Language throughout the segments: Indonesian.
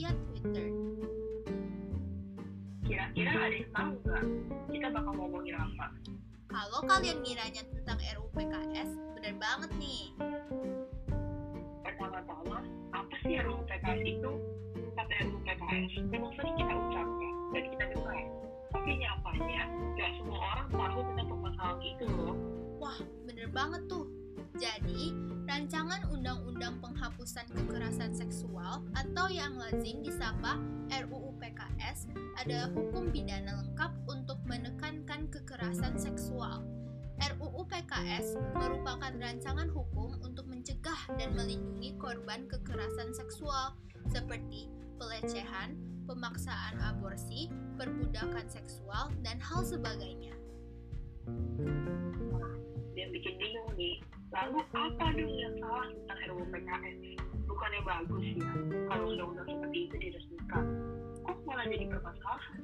via Twitter. Kira-kira ada yang tahu nggak? Kita bakal ngomongin apa? Kalau kalian ngiranya tentang RUU PKS, bener banget nih. Pertama-tama, apa sih RUU PKS itu? Kata RUU PKS memang sering kita ucapkan dan kita dengar. Tapi nyatanya, nggak semua orang tahu tentang permasalahan itu loh. Wah, bener banget tuh. Jadi, rancangan undang-undang penghapusan kekerasan seksual atau yang lazim disapa RUU PKS adalah hukum pidana lengkap untuk menekankan kekerasan seksual. RUU PKS merupakan rancangan hukum untuk mencegah dan melindungi korban kekerasan seksual seperti pelecehan, pemaksaan aborsi, perbudakan seksual, dan hal sebagainya. Yang bikin bingung nih, lalu apa dong yang salah tentang RUU PKS? Bukannya bagus ya kalau undang-undang seperti itu diresmikan? Kok malah jadi permasalahan?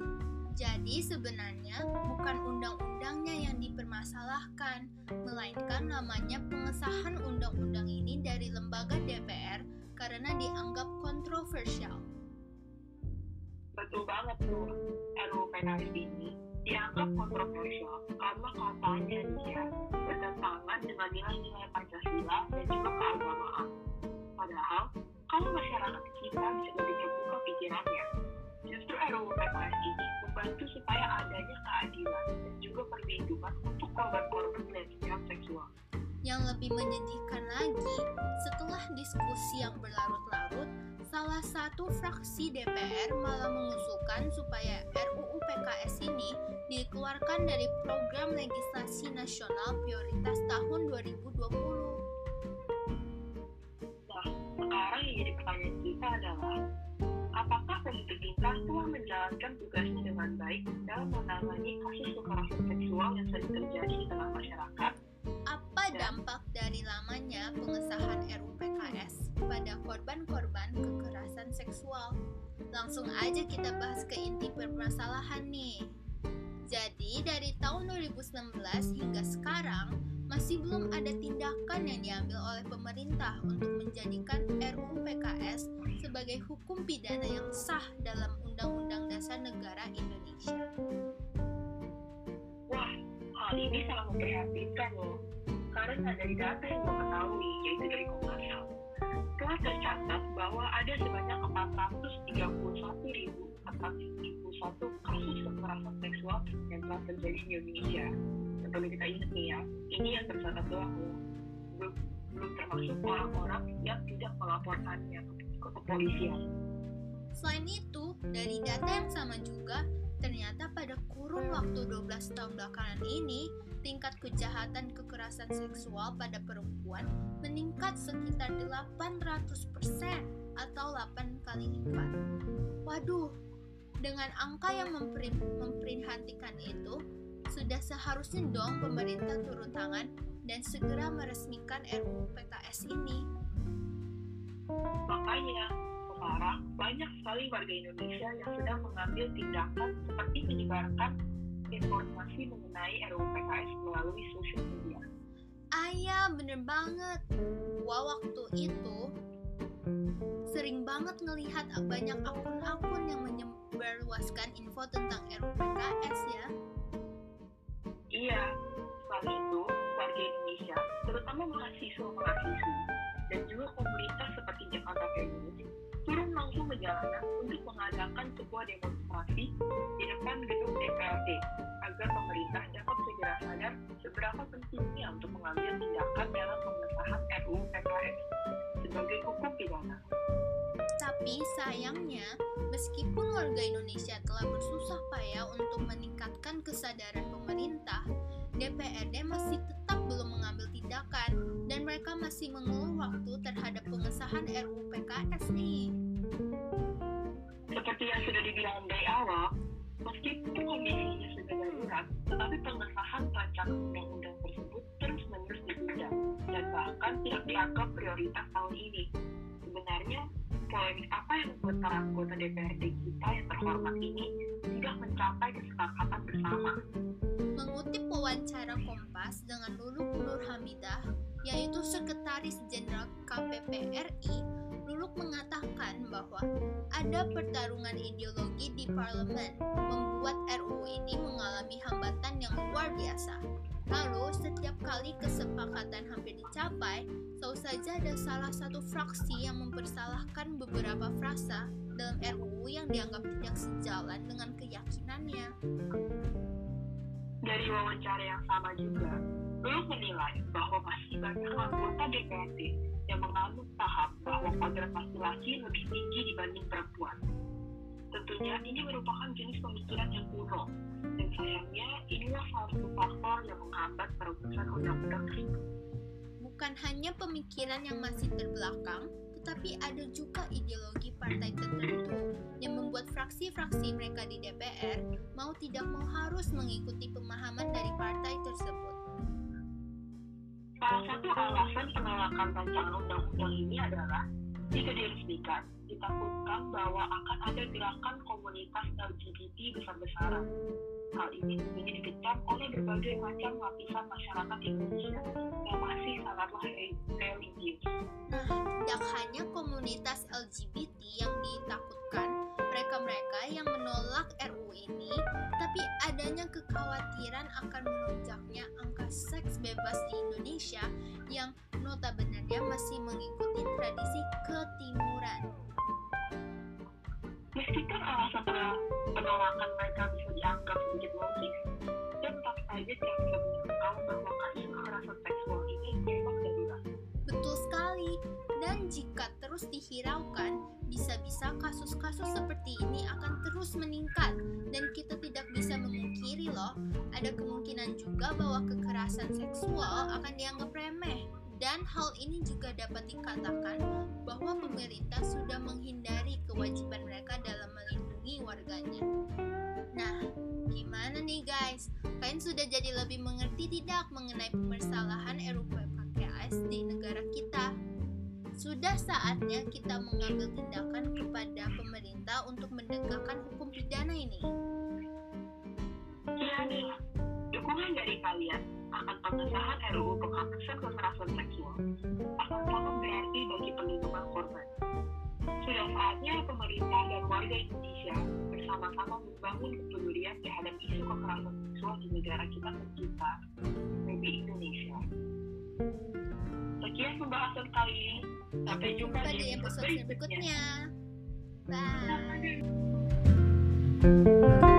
Jadi sebenarnya bukan undang-undangnya yang dipermasalahkan, melainkan namanya pengesahan undang-undang ini dari lembaga DPR karena dianggap kontroversial. Betul banget tuh, RUU PKS ini dianggap kontroversial karena katanya nih ya bertentangan dengan nilai-nilai Pancasila dan juga keagamaan. Padahal, kalau masyarakat kita lebih terbuka pikirannya, justru RUU PKS ini membantu supaya adanya keadilan dan juga perlindungan untuk korban-korban pelecehan seksual. Yang lebih menyedihkan lagi, setelah diskusi yang berlarut-larut, salah satu fraksi DPR malah mengusulkan supaya RUU PKS ini dikeluarkan dari program legislasi nasional prioritas tahun 2020. Nah, sekarang yang jadi pertanyaan kita adalah, apakah pemerintah telah menjalankan tugasnya dengan baik dalam menangani kasus kekerasan seksual yang sering terjadi di tengah masyarakat? Apa dampak dari lamanya pengesahan RUU PKS pada korban-korban kekerasan seksual? Langsung aja kita bahas ke inti permasalahan nih. Jadi dari tahun 2019 hingga sekarang masih belum ada tindakan yang diambil oleh pemerintah untuk menjadikan RUU PKS sebagai hukum pidana yang sah dalam Undang-Undang Dasar Negara Indonesia. Wah, hal ini sangat memprihatinkan loh. Karena dari data yang gue ketahui, yaitu dari Komnas HAM, telah tercatat bahwa ada sebanyak 431.471 kasus kekerasan seksual yang telah terjadi di Indonesia. Perlu kita ingat nih ya, ini yang tercatat doang. Belum, belum termasuk orang-orang yang tidak melaporkannya ke, ke kepolisian. Selain itu, dari data yang sama juga, ternyata pada kurun waktu 12 tahun belakangan ini, tingkat kejahatan kekerasan seksual pada perempuan meningkat sekitar 800% atau 8 kali lipat. Waduh, dengan angka yang memprihatinkan itu, sudah seharusnya dong pemerintah turun tangan dan segera meresmikan RUU PKS ini. Makanya, sekarang banyak sekali warga Indonesia yang sedang mengambil tindakan seperti menyebarkan informasi mengenai RUU PKS melalui sosial media. Ayah, bener banget. Gua waktu itu sering banget ngelihat banyak akun-akun yang menyebarluaskan info tentang RUU PKS ya. Iya, selain itu, warga Indonesia, terutama mahasiswa-mahasiswi, dan juga komunitas seperti Jakarta News, turun langsung ke untuk mengadakan sebuah demonstrasi di depan gedung DPRD agar pemerintah dapat segera sadar seberapa pentingnya untuk mengambil tindakan dalam pengesahan RUU PKS sebagai hukum pidana. Tapi sayangnya, meskipun warga Indonesia telah bersusah payah untuk meningkatkan kesadaran pemerintah, DPRD masih tetap belum mengambil tindakan dan mereka masih mengeluh waktu terhadap pengesahan RUU PKS nih. Seperti yang sudah dibilang dari awal, meskipun kondisinya sudah darurat, tetapi pengesahan rancangan undang-undang tersebut dan bahkan tidak dianggap prioritas tahun ini. Sebenarnya, polemik apa yang membuat para anggota DPRD kita yang terhormat ini tidak mencapai kesepakatan bersama? Mengutip wawancara Kompas dengan Lulu Nur Hamidah, yaitu Sekretaris Jenderal KPP RI, Luluk mengatakan bahwa ada pertarungan ideologi di parlemen membuat RUU ini mengalami hambatan yang luar biasa. Lalu, setiap kali kesepakatan hampir dicapai, tahu saja ada salah satu fraksi yang mempersalahkan beberapa frasa dalam RUU yang dianggap tidak sejalan dengan keyakinannya. Dari wawancara yang sama juga, Luluk menilai bahwa masih banyak anggota DPRD yang menganut paham bahwa kodrat laki-laki lebih tinggi dibanding perempuan. Tentunya ini merupakan jenis pemikiran yang kuno, dan sayangnya inilah salah satu faktor yang menghambat perumusan undang-undang. Bukan hanya pemikiran yang masih terbelakang, tetapi ada juga ideologi partai tertentu yang membuat fraksi-fraksi mereka di DPR mau tidak mau harus mengikuti pemahaman dari partai tersebut. Salah satu alasan penolakan rancangan undang-undang ini adalah jika diresmikan, ditakutkan bahwa akan ada gerakan komunitas LGBT besar-besaran. Hal ini tentunya dikecam oleh berbagai macam lapisan masyarakat Indonesia yang masih sangatlah religius. Nah, tidak hanya komunitas LGBT yang ditakutkan, mereka-mereka yang menolak RUU ini, tapi adanya kekhawatiran akan melonjaknya angka seks bebas di Indonesia yang notabene masih mengikuti tradisi ketimuran. Meskipun alasan penolakan mereka bisa dianggap sedikit logis, dan tetap saja tidak bisa menyangkal bahwa kasus kekerasan seksual ini memang darurat. Betul sekali, dan jika terus dihiraukan, bisa-bisa kasus-kasus seperti ini akan terus meningkat bahwa kekerasan seksual akan dianggap remeh dan hal ini juga dapat dikatakan bahwa pemerintah sudah menghindari kewajiban mereka dalam melindungi warganya. Nah, gimana nih guys? Kalian sudah jadi lebih mengerti tidak mengenai permasalahan RUU PKS di negara kita? Sudah saatnya kita mengambil tindakan kepada pemerintah untuk menegakkan hukum pidana ini. Pengesahan RUU penghapusan kekerasan seksual akan sangat berarti bagi perlindungan korban. Sudah saatnya pemerintah dan warga Indonesia bersama-sama membangun kepedulian terhadap isu kekerasan seksual di negara kita tercinta, baby Indonesia. Sekian pembahasan kali ini. Sampai jumpa di episode berikutnya. Bye. Bye.